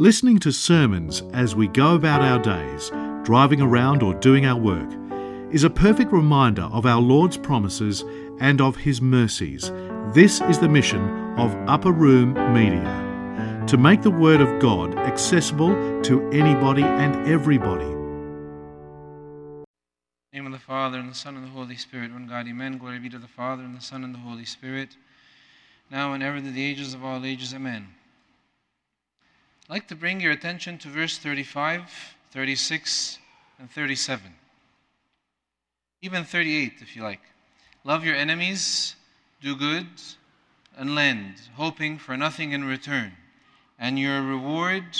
Listening to sermons as we go about our days, driving around or doing our work, is a perfect reminder of our Lord's promises and of His mercies. This is the mission of Upper Room Media to make the Word of God accessible to anybody and everybody. name of the Father, and the Son, and the Holy Spirit, one God, amen. Glory be to the Father, and the Son, and the Holy Spirit, now and ever to the ages of all ages, amen. I'd like to bring your attention to verse 35, 36, and 37. Even 38, if you like. Love your enemies, do good, and lend, hoping for nothing in return. And your reward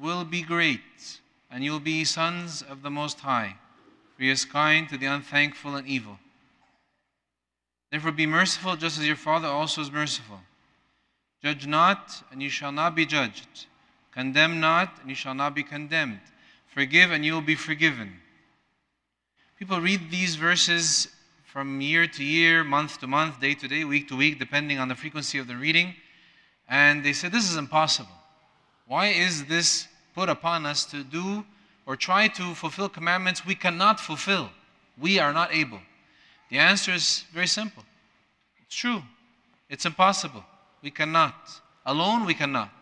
will be great, and you will be sons of the Most High. For he is kind to the unthankful and evil. Therefore be merciful, just as your Father also is merciful. Judge not, and you shall not be judged. Condemn not, and you shall not be condemned. Forgive, and you will be forgiven. People read these verses from year to year, month to month, day to day, week to week, depending on the frequency of the reading, and they say, This is impossible. Why is this put upon us to do or try to fulfill commandments we cannot fulfill? We are not able. The answer is very simple it's true, it's impossible. We cannot. Alone, we cannot.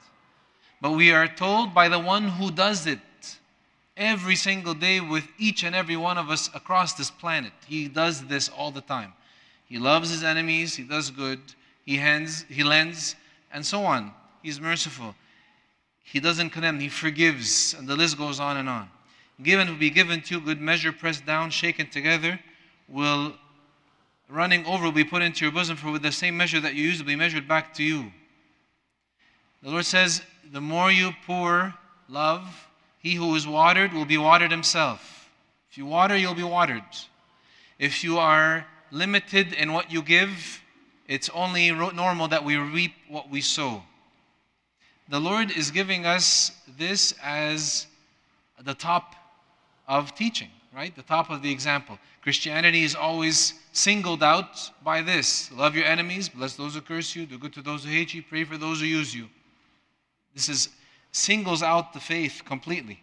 But we are told by the one who does it every single day with each and every one of us across this planet. He does this all the time. He loves his enemies, he does good, he, hands, he lends, and so on. He's merciful. He doesn't condemn, he forgives, and the list goes on and on. Given will be given to you, good measure, pressed down, shaken together, will running over will be put into your bosom, for with the same measure that you use will be measured back to you. The Lord says, the more you pour love, he who is watered will be watered himself. If you water, you'll be watered. If you are limited in what you give, it's only normal that we reap what we sow. The Lord is giving us this as the top of teaching, right? The top of the example. Christianity is always singled out by this love your enemies, bless those who curse you, do good to those who hate you, pray for those who use you. This is singles out the faith completely.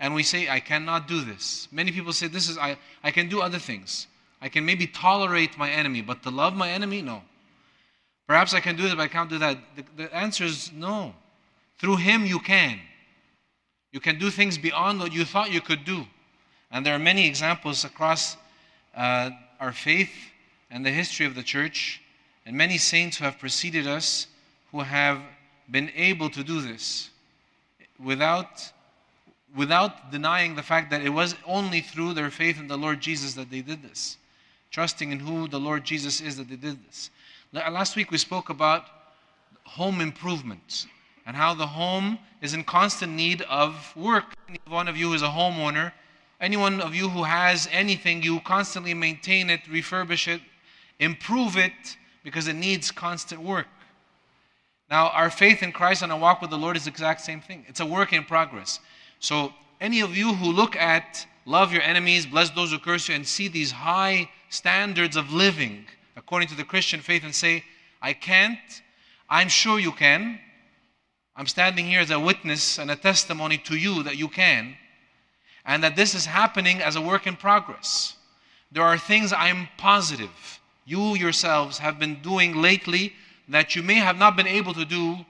And we say, I cannot do this. Many people say, This is I, I can do other things. I can maybe tolerate my enemy, but to love my enemy, no. Perhaps I can do this, but I can't do that. The, the answer is no. Through him you can. You can do things beyond what you thought you could do. And there are many examples across uh, our faith and the history of the church, and many saints who have preceded us who have been able to do this without, without denying the fact that it was only through their faith in the Lord Jesus that they did this, trusting in who the Lord Jesus is that they did this. Last week we spoke about home improvement and how the home is in constant need of work. Any one of you is a homeowner, any one of you who has anything, you constantly maintain it, refurbish it, improve it because it needs constant work. Now, our faith in Christ and our walk with the Lord is the exact same thing. It's a work in progress. So, any of you who look at love your enemies, bless those who curse you, and see these high standards of living according to the Christian faith and say, I can't, I'm sure you can. I'm standing here as a witness and a testimony to you that you can, and that this is happening as a work in progress. There are things I'm positive you yourselves have been doing lately that you may have not been able to do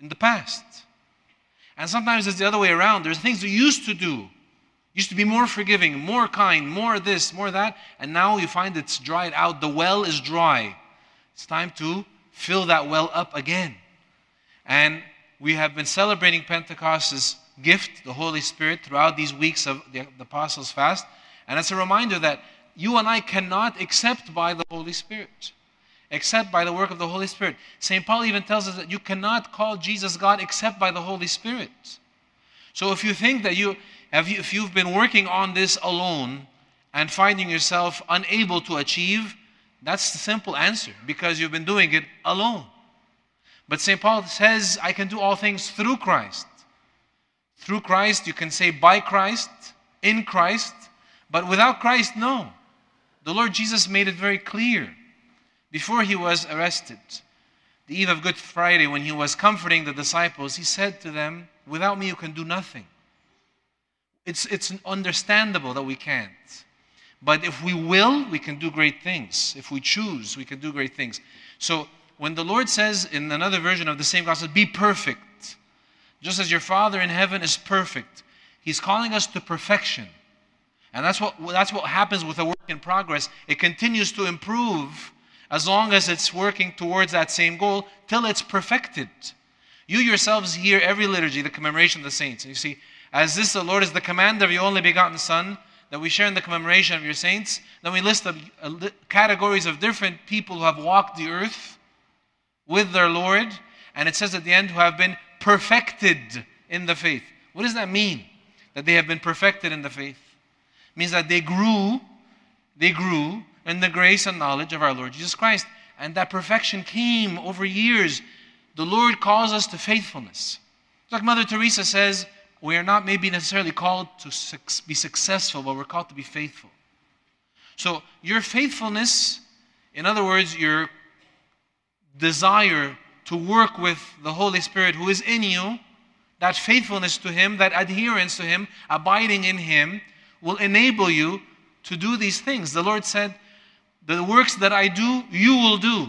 in the past. And sometimes it's the other way around. There's things you used to do. Used to be more forgiving, more kind, more this, more that, and now you find it's dried out. The well is dry. It's time to fill that well up again. And we have been celebrating Pentecost's gift, the Holy Spirit, throughout these weeks of the, the Apostles' fast. And it's a reminder that you and I cannot accept by the Holy Spirit except by the work of the Holy Spirit. St. Paul even tells us that you cannot call Jesus God except by the Holy Spirit. So if you think that you, have, you if you've been working on this alone and finding yourself unable to achieve, that's the simple answer because you've been doing it alone. But St. Paul says, I can do all things through Christ. Through Christ, you can say by Christ, in Christ, but without Christ, no. The Lord Jesus made it very clear before he was arrested the eve of Good Friday, when he was comforting the disciples, he said to them, Without me, you can do nothing. It's, it's understandable that we can't. But if we will, we can do great things. If we choose, we can do great things. So when the Lord says in another version of the same gospel, be perfect, just as your Father in heaven is perfect, He's calling us to perfection. And that's what, that's what happens with a work in progress. It continues to improve as long as it's working towards that same goal till it's perfected. You yourselves hear every liturgy, the commemoration of the saints. And you see, as this, the Lord is the commander of your only begotten Son, that we share in the commemoration of your saints. Then we list the categories of different people who have walked the earth with their Lord. And it says at the end, who have been perfected in the faith. What does that mean? That they have been perfected in the faith? It means that they grew, they grew in the grace and knowledge of our Lord Jesus Christ. And that perfection came over years. The Lord calls us to faithfulness. Like Mother Teresa says, we are not maybe necessarily called to be successful, but we're called to be faithful. So, your faithfulness, in other words, your desire to work with the Holy Spirit who is in you, that faithfulness to Him, that adherence to Him, abiding in Him, will enable you to do these things. The Lord said, The works that I do, you will do.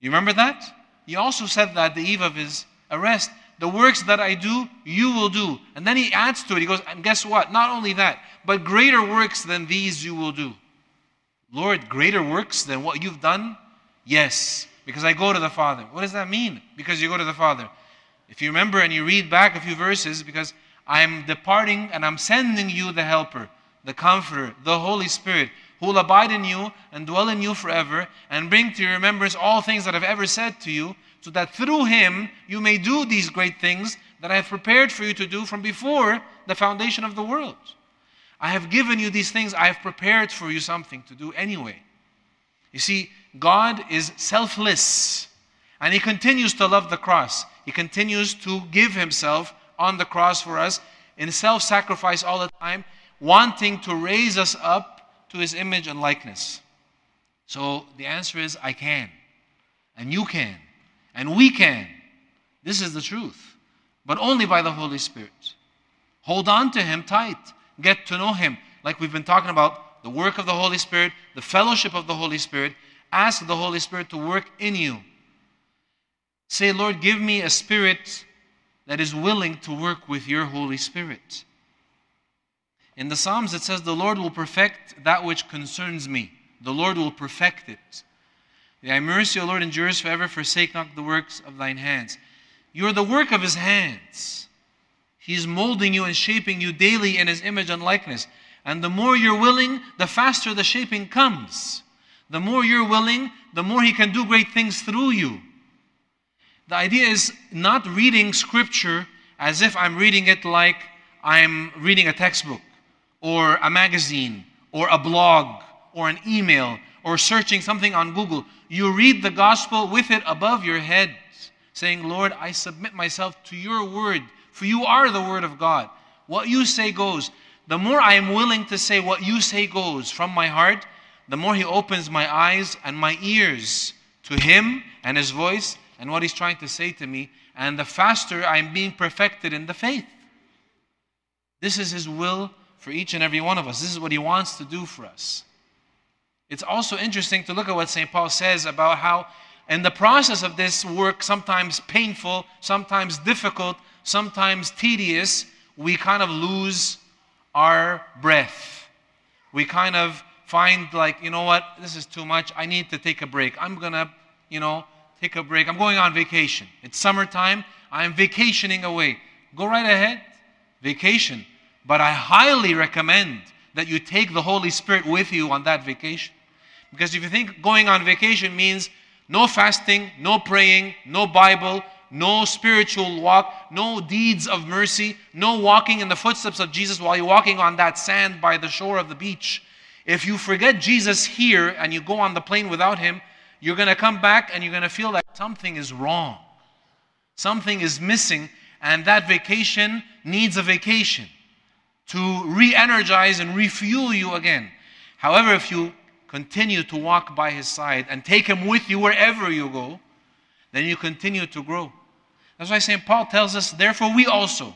You remember that? He also said that the eve of his arrest the works that I do, you will do. And then he adds to it, he goes, and guess what? Not only that, but greater works than these you will do. Lord, greater works than what you've done? Yes, because I go to the Father. What does that mean? Because you go to the Father. If you remember and you read back a few verses, because I am departing and I'm sending you the Helper, the Comforter, the Holy Spirit, who will abide in you and dwell in you forever, and bring to your remembrance all things that I've ever said to you so that through him you may do these great things that I have prepared for you to do from before the foundation of the world. I have given you these things, I have prepared for you something to do anyway. You see, God is selfless, and He continues to love the cross. He continues to give Himself on the cross for us in self sacrifice all the time, wanting to raise us up to His image and likeness. So the answer is I can, and you can. And we can. This is the truth. But only by the Holy Spirit. Hold on to Him tight. Get to know Him. Like we've been talking about the work of the Holy Spirit, the fellowship of the Holy Spirit. Ask the Holy Spirit to work in you. Say, Lord, give me a spirit that is willing to work with your Holy Spirit. In the Psalms, it says, The Lord will perfect that which concerns me. The Lord will perfect it. Thy mercy, O Lord, endures forever. Forsake not the works of thine hands. You are the work of his hands. He is molding you and shaping you daily in his image and likeness. And the more you're willing, the faster the shaping comes. The more you're willing, the more he can do great things through you. The idea is not reading scripture as if I'm reading it like I'm reading a textbook or a magazine or a blog or an email or searching something on Google. You read the gospel with it above your head, saying, Lord, I submit myself to your word, for you are the word of God. What you say goes. The more I am willing to say what you say goes from my heart, the more He opens my eyes and my ears to Him and His voice and what He's trying to say to me, and the faster I'm being perfected in the faith. This is His will for each and every one of us. This is what He wants to do for us. It's also interesting to look at what St. Paul says about how, in the process of this work, sometimes painful, sometimes difficult, sometimes tedious, we kind of lose our breath. We kind of find, like, you know what, this is too much. I need to take a break. I'm going to, you know, take a break. I'm going on vacation. It's summertime. I'm vacationing away. Go right ahead, vacation. But I highly recommend that you take the Holy Spirit with you on that vacation. Because if you think going on vacation means no fasting, no praying, no Bible, no spiritual walk, no deeds of mercy, no walking in the footsteps of Jesus while you're walking on that sand by the shore of the beach. If you forget Jesus here and you go on the plane without him, you're going to come back and you're going to feel that something is wrong. Something is missing, and that vacation needs a vacation to re energize and refuel you again. However, if you continue to walk by his side and take him with you wherever you go, then you continue to grow. That's why St. Paul tells us, therefore, we also.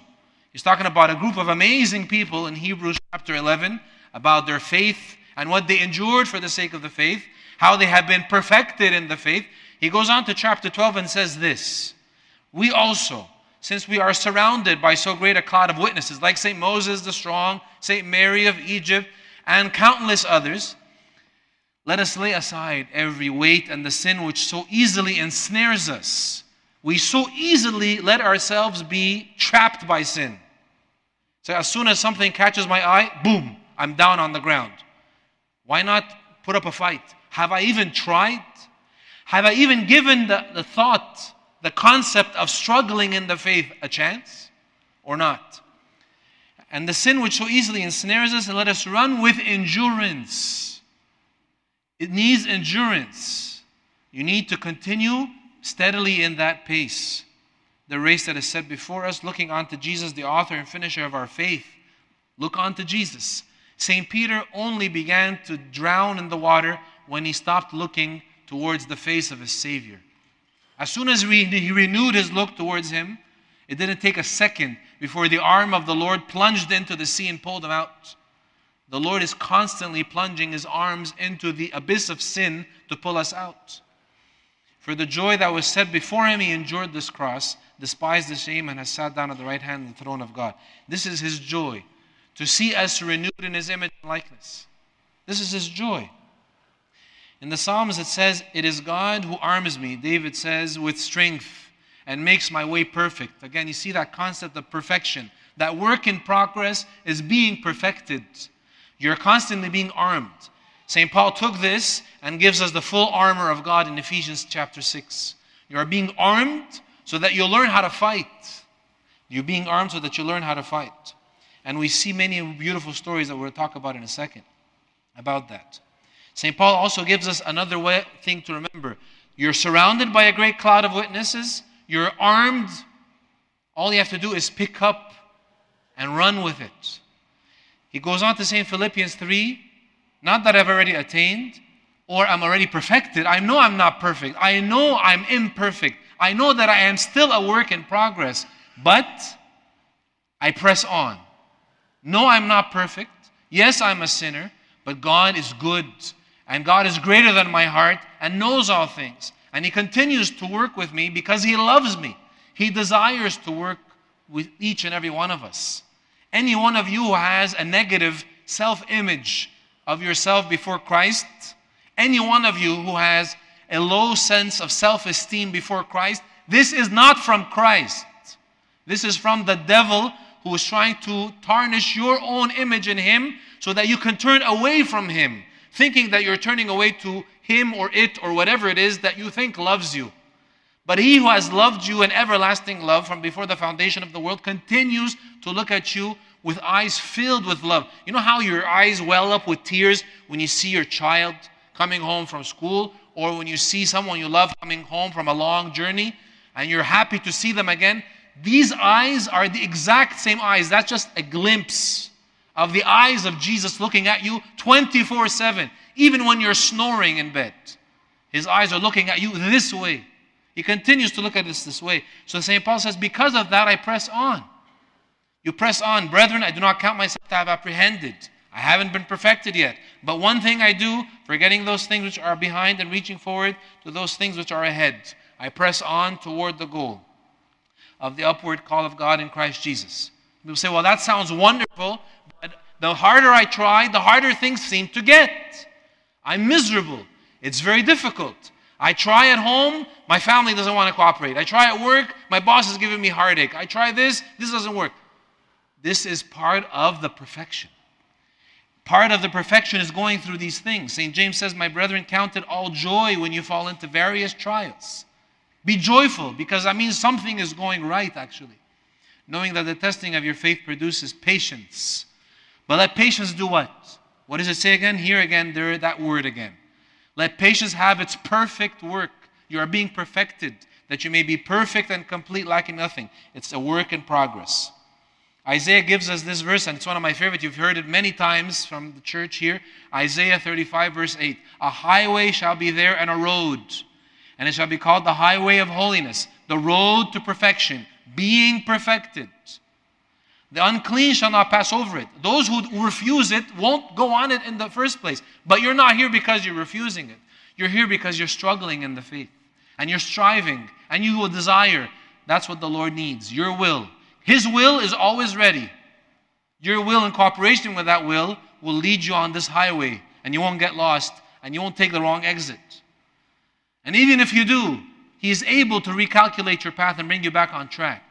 He's talking about a group of amazing people in Hebrews chapter 11 about their faith and what they endured for the sake of the faith, how they have been perfected in the faith. He goes on to chapter 12 and says this We also, since we are surrounded by so great a cloud of witnesses, like St. Moses the strong, St. Mary of Egypt, and countless others, let us lay aside every weight and the sin which so easily ensnares us. We so easily let ourselves be trapped by sin. So as soon as something catches my eye, boom, I'm down on the ground. Why not put up a fight? Have I even tried? Have I even given the, the thought, the concept of struggling in the faith a chance or not? And the sin which so easily ensnares us, and let us run with endurance. It needs endurance. You need to continue steadily in that pace. The race that is set before us, looking unto Jesus, the author and finisher of our faith. Look unto Jesus. St. Peter only began to drown in the water when he stopped looking towards the face of his Savior. As soon as he renewed his look towards him, it didn't take a second before the arm of the Lord plunged into the sea and pulled him out. The Lord is constantly plunging his arms into the abyss of sin to pull us out. For the joy that was set before him, he endured this cross, despised the shame, and has sat down at the right hand of the throne of God. This is his joy, to see us renewed in his image and likeness. This is his joy. In the Psalms, it says, It is God who arms me, David says, with strength and makes my way perfect. Again, you see that concept of perfection. That work in progress is being perfected. You're constantly being armed. St. Paul took this and gives us the full armor of God in Ephesians chapter 6. You are being armed so that you learn how to fight. You're being armed so that you learn how to fight. And we see many beautiful stories that we'll talk about in a second about that. St. Paul also gives us another way, thing to remember. You're surrounded by a great cloud of witnesses, you're armed. All you have to do is pick up and run with it. He goes on to say in Philippians 3 not that I've already attained or I'm already perfected. I know I'm not perfect. I know I'm imperfect. I know that I am still a work in progress, but I press on. No, I'm not perfect. Yes, I'm a sinner, but God is good and God is greater than my heart and knows all things. And He continues to work with me because He loves me. He desires to work with each and every one of us. Any one of you who has a negative self image, of yourself before Christ, any one of you who has a low sense of self esteem before Christ, this is not from Christ. This is from the devil who is trying to tarnish your own image in him so that you can turn away from him, thinking that you're turning away to him or it or whatever it is that you think loves you. But he who has loved you an everlasting love from before the foundation of the world continues to look at you with eyes filled with love. You know how your eyes well up with tears when you see your child coming home from school or when you see someone you love coming home from a long journey and you're happy to see them again? These eyes are the exact same eyes. That's just a glimpse of the eyes of Jesus looking at you 24 7, even when you're snoring in bed. His eyes are looking at you this way. He continues to look at us this way. So St. Paul says, Because of that, I press on. You press on, brethren, I do not count myself to have apprehended. I haven't been perfected yet. But one thing I do, forgetting those things which are behind and reaching forward to those things which are ahead. I press on toward the goal of the upward call of God in Christ Jesus. People say, well, that sounds wonderful, the harder I try, the harder things seem to get. I'm miserable. It's very difficult. I try at home, my family doesn't want to cooperate. I try at work, my boss is giving me heartache. I try this, this doesn't work. This is part of the perfection. Part of the perfection is going through these things. St. James says, My brethren, count it all joy when you fall into various trials. Be joyful because that means something is going right, actually. Knowing that the testing of your faith produces patience. But let patience do what? What does it say again? Here again, there that word again. Let patience have its perfect work. You are being perfected, that you may be perfect and complete, lacking nothing. It's a work in progress. Isaiah gives us this verse, and it's one of my favorites. You've heard it many times from the church here. Isaiah 35, verse 8. A highway shall be there and a road, and it shall be called the highway of holiness, the road to perfection, being perfected. The unclean shall not pass over it. Those who refuse it won't go on it in the first place. But you're not here because you're refusing it. You're here because you're struggling in the faith. And you're striving. And you will desire. That's what the Lord needs. Your will. His will is always ready. Your will in cooperation with that will will lead you on this highway. And you won't get lost. And you won't take the wrong exit. And even if you do, He is able to recalculate your path and bring you back on track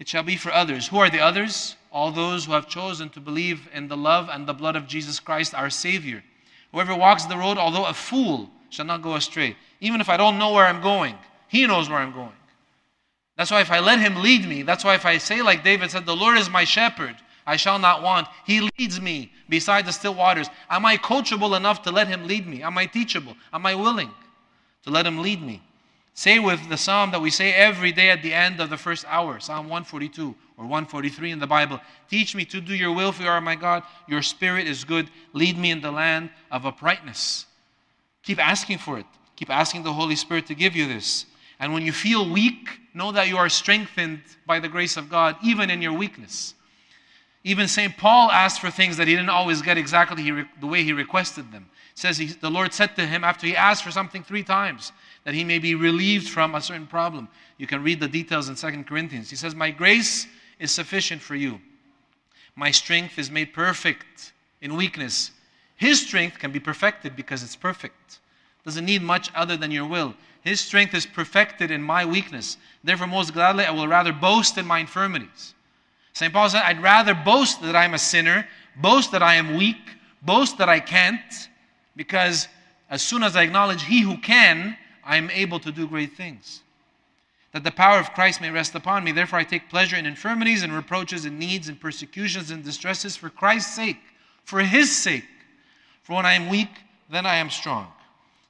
it shall be for others. Who are the others? All those who have chosen to believe in the love and the blood of Jesus Christ, our Savior. Whoever walks the road, although a fool, shall not go astray. Even if I don't know where I'm going, He knows where I'm going. That's why if I let Him lead me, that's why if I say, like David said, The Lord is my shepherd, I shall not want. He leads me beside the still waters. Am I coachable enough to let Him lead me? Am I teachable? Am I willing to let Him lead me? Say with the psalm that we say every day at the end of the first hour, Psalm 142 or 143 in the Bible Teach me to do your will, for you are my God. Your spirit is good. Lead me in the land of uprightness. Keep asking for it. Keep asking the Holy Spirit to give you this. And when you feel weak, know that you are strengthened by the grace of God, even in your weakness. Even St. Paul asked for things that he didn't always get exactly the way he requested them. It says he, the Lord said to him after he asked for something three times, that he may be relieved from a certain problem. You can read the details in 2 Corinthians. He says, My grace is sufficient for you. My strength is made perfect in weakness. His strength can be perfected because it's perfect. Doesn't need much other than your will. His strength is perfected in my weakness. Therefore, most gladly, I will rather boast in my infirmities. St. Paul said, I'd rather boast that I'm a sinner, boast that I am weak, boast that I can't, because as soon as I acknowledge He who can, I am able to do great things. That the power of Christ may rest upon me. Therefore, I take pleasure in infirmities and reproaches and needs and persecutions and distresses for Christ's sake, for His sake. For when I am weak, then I am strong.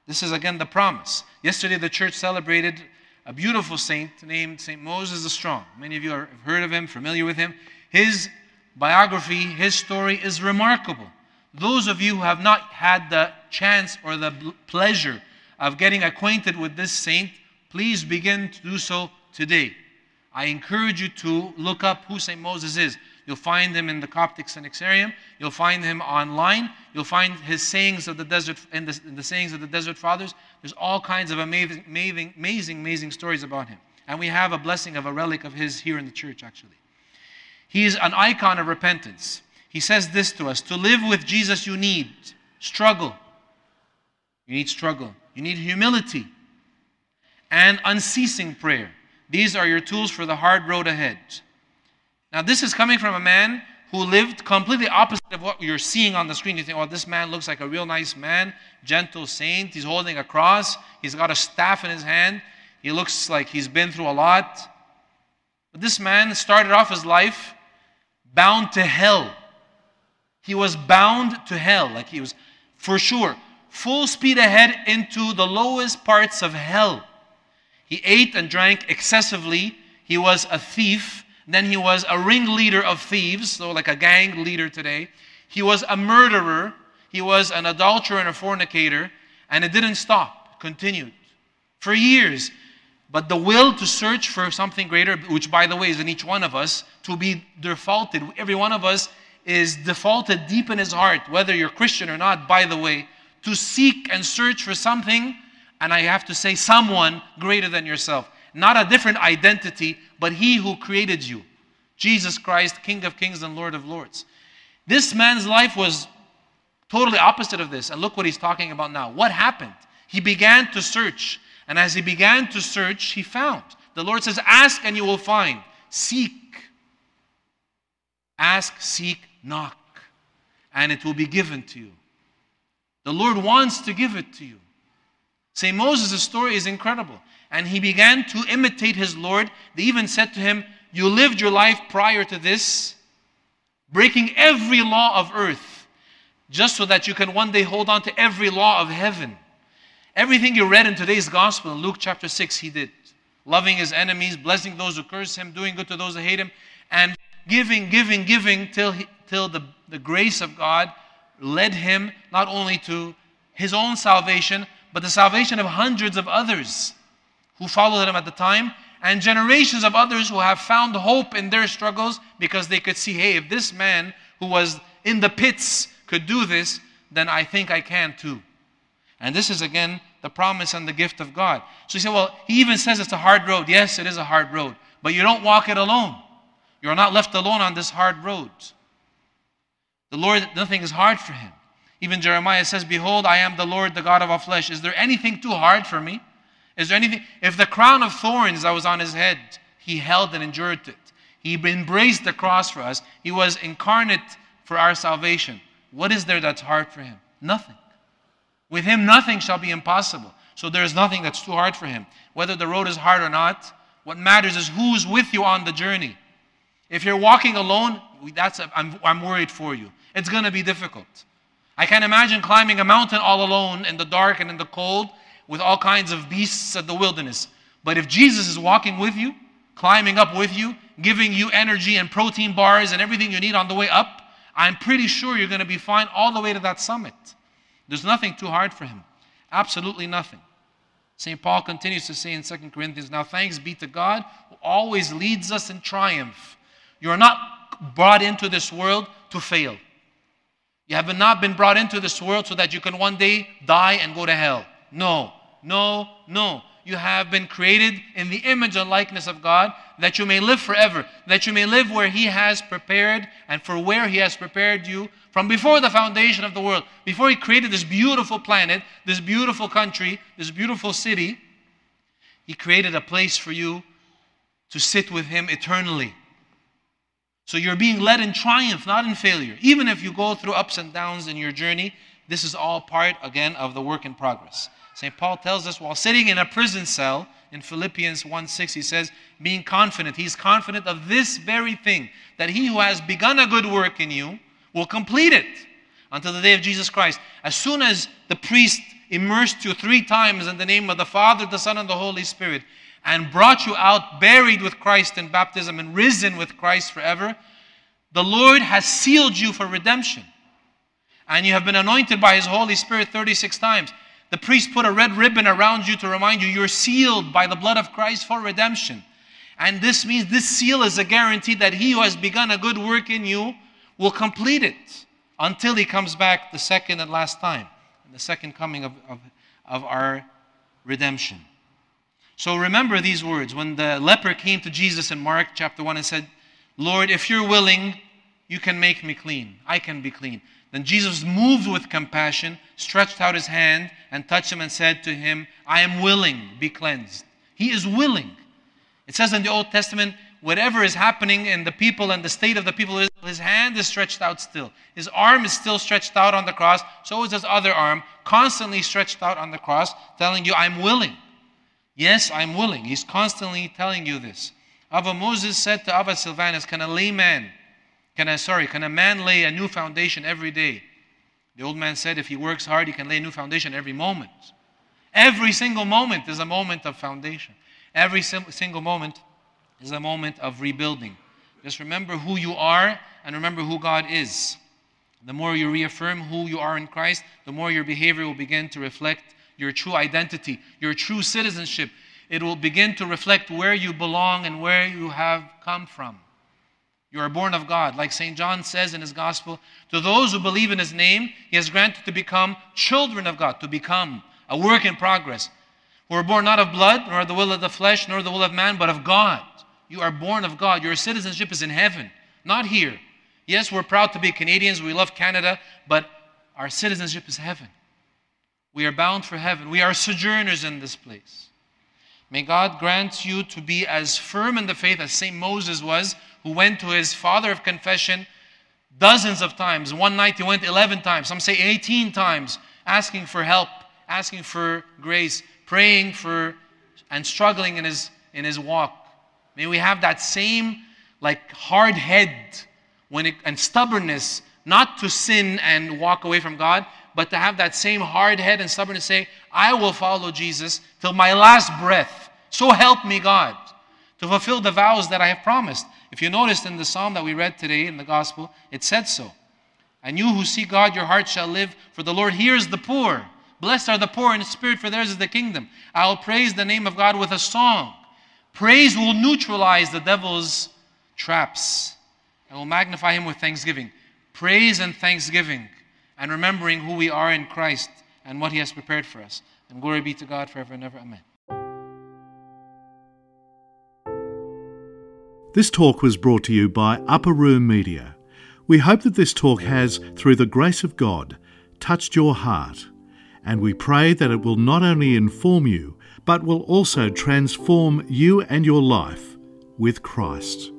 This is again the promise. Yesterday, the church celebrated a beautiful saint named St. Moses the Strong. Many of you have heard of him, familiar with him. His biography, his story is remarkable. Those of you who have not had the chance or the pleasure of getting acquainted with this saint, please begin to do so today. I encourage you to look up who St. Moses is. You'll find him in the Coptic Synaxarium. You'll find him online. You'll find his sayings of the desert in the, the sayings of the desert fathers. There's all kinds of amazing, amazing, amazing, amazing stories about him. And we have a blessing of a relic of his here in the church, actually. He is an icon of repentance. He says this to us To live with Jesus, you need struggle. You need struggle. You need humility and unceasing prayer. These are your tools for the hard road ahead. Now, this is coming from a man who lived completely opposite of what you're seeing on the screen. You think, oh, this man looks like a real nice man, gentle saint. He's holding a cross, he's got a staff in his hand. He looks like he's been through a lot. But this man started off his life bound to hell. He was bound to hell, like he was for sure full speed ahead into the lowest parts of hell. He ate and drank excessively. He was a thief. Then he was a ringleader of thieves, so like a gang leader today. He was a murderer. He was an adulterer and a fornicator. And it didn't stop, continued for years. But the will to search for something greater, which by the way is in each one of us, to be defaulted. Every one of us is defaulted deep in his heart, whether you're Christian or not, by the way, to seek and search for something, and I have to say, someone greater than yourself. Not a different identity, but He who created you Jesus Christ, King of kings and Lord of lords. This man's life was totally opposite of this. And look what he's talking about now. What happened? He began to search. And as he began to search, he found. The Lord says, Ask and you will find. Seek. Ask, seek, knock. And it will be given to you. The Lord wants to give it to you. St. Moses' story is incredible. And he began to imitate his Lord. They even said to him, You lived your life prior to this, breaking every law of earth, just so that you can one day hold on to every law of heaven. Everything you read in today's gospel, in Luke chapter 6, he did. Loving his enemies, blessing those who curse him, doing good to those who hate him, and giving, giving, giving till, he, till the, the grace of God led him not only to his own salvation, but the salvation of hundreds of others who followed him at the time, and generations of others who have found hope in their struggles because they could see, hey, if this man who was in the pits could do this, then I think I can too. And this is again the promise and the gift of God. So you say, well, he even says it's a hard road. Yes, it is a hard road, but you don't walk it alone. You're not left alone on this hard road. The Lord, nothing is hard for him. Even Jeremiah says, Behold, I am the Lord, the God of all flesh. Is there anything too hard for me? Is there anything? If the crown of thorns that was on his head, he held and endured it. He embraced the cross for us. He was incarnate for our salvation. What is there that's hard for him? Nothing. With him, nothing shall be impossible. So there is nothing that's too hard for him. Whether the road is hard or not, what matters is who's with you on the journey. If you're walking alone, that's a, I'm, I'm worried for you. It's going to be difficult. I can't imagine climbing a mountain all alone in the dark and in the cold with all kinds of beasts of the wilderness. But if Jesus is walking with you, climbing up with you, giving you energy and protein bars and everything you need on the way up, I'm pretty sure you're going to be fine all the way to that summit. There's nothing too hard for him. Absolutely nothing. St. Paul continues to say in 2 Corinthians, Now thanks be to God who always leads us in triumph. You are not brought into this world to fail. You have not been brought into this world so that you can one day die and go to hell. No, no, no. You have been created in the image and likeness of God that you may live forever, that you may live where He has prepared and for where He has prepared you from before the foundation of the world. Before He created this beautiful planet, this beautiful country, this beautiful city, He created a place for you to sit with Him eternally. So you're being led in triumph, not in failure. Even if you go through ups and downs in your journey, this is all part, again, of the work in progress. St. Paul tells us while sitting in a prison cell in Philippians 1 6, he says, being confident, he's confident of this very thing, that he who has begun a good work in you will complete it until the day of Jesus Christ. As soon as the priest immersed you three times in the name of the Father, the Son, and the Holy Spirit, and brought you out buried with Christ in baptism and risen with Christ forever, the Lord has sealed you for redemption. And you have been anointed by His Holy Spirit 36 times. The priest put a red ribbon around you to remind you you're sealed by the blood of Christ for redemption. And this means this seal is a guarantee that He who has begun a good work in you will complete it until He comes back the second and last time, the second coming of, of, of our redemption. So remember these words. When the leper came to Jesus in Mark chapter 1 and said, Lord, if you're willing, you can make me clean. I can be clean. Then Jesus, moved with compassion, stretched out his hand and touched him and said to him, I am willing, be cleansed. He is willing. It says in the Old Testament, whatever is happening in the people and the state of the people, his hand is stretched out still. His arm is still stretched out on the cross. So is his other arm, constantly stretched out on the cross, telling you, I'm willing. Yes, I'm willing. He's constantly telling you this. Ava Moses said to Ava Silvanus, Can a layman, can I, sorry, can a man lay a new foundation every day? The old man said, If he works hard, he can lay a new foundation every moment. Every single moment is a moment of foundation. Every single moment is a moment of rebuilding. Just remember who you are and remember who God is. The more you reaffirm who you are in Christ, the more your behavior will begin to reflect your true identity, your true citizenship. It will begin to reflect where you belong and where you have come from. You are born of God. Like St. John says in his gospel, to those who believe in his name, he has granted to become children of God, to become a work in progress. We are born not of blood, nor the will of the flesh, nor the will of man, but of God. You are born of God. Your citizenship is in heaven, not here. Yes, we're proud to be Canadians. We love Canada, but our citizenship is heaven. We are bound for heaven. We are sojourners in this place. May God grant you to be as firm in the faith as St. Moses was, who went to his father of confession dozens of times. One night he went 11 times, some say 18 times, asking for help, asking for grace, praying for and struggling in his in his walk. May we have that same like hard head when it, and stubbornness not to sin and walk away from God, but to have that same hard head and stubbornness say, I will follow Jesus till my last breath. So help me God to fulfill the vows that I have promised. If you noticed in the psalm that we read today in the gospel, it said so. And you who see God, your heart shall live, for the Lord hears the poor, Blessed are the poor in spirit, for theirs is the kingdom. I'll praise the name of God with a song. Praise will neutralize the devil's traps and will magnify him with thanksgiving. Praise and thanksgiving, and remembering who we are in Christ and what he has prepared for us. And glory be to God forever and ever. Amen. This talk was brought to you by Upper Room Media. We hope that this talk has, through the grace of God, touched your heart, and we pray that it will not only inform you, but will also transform you and your life with Christ.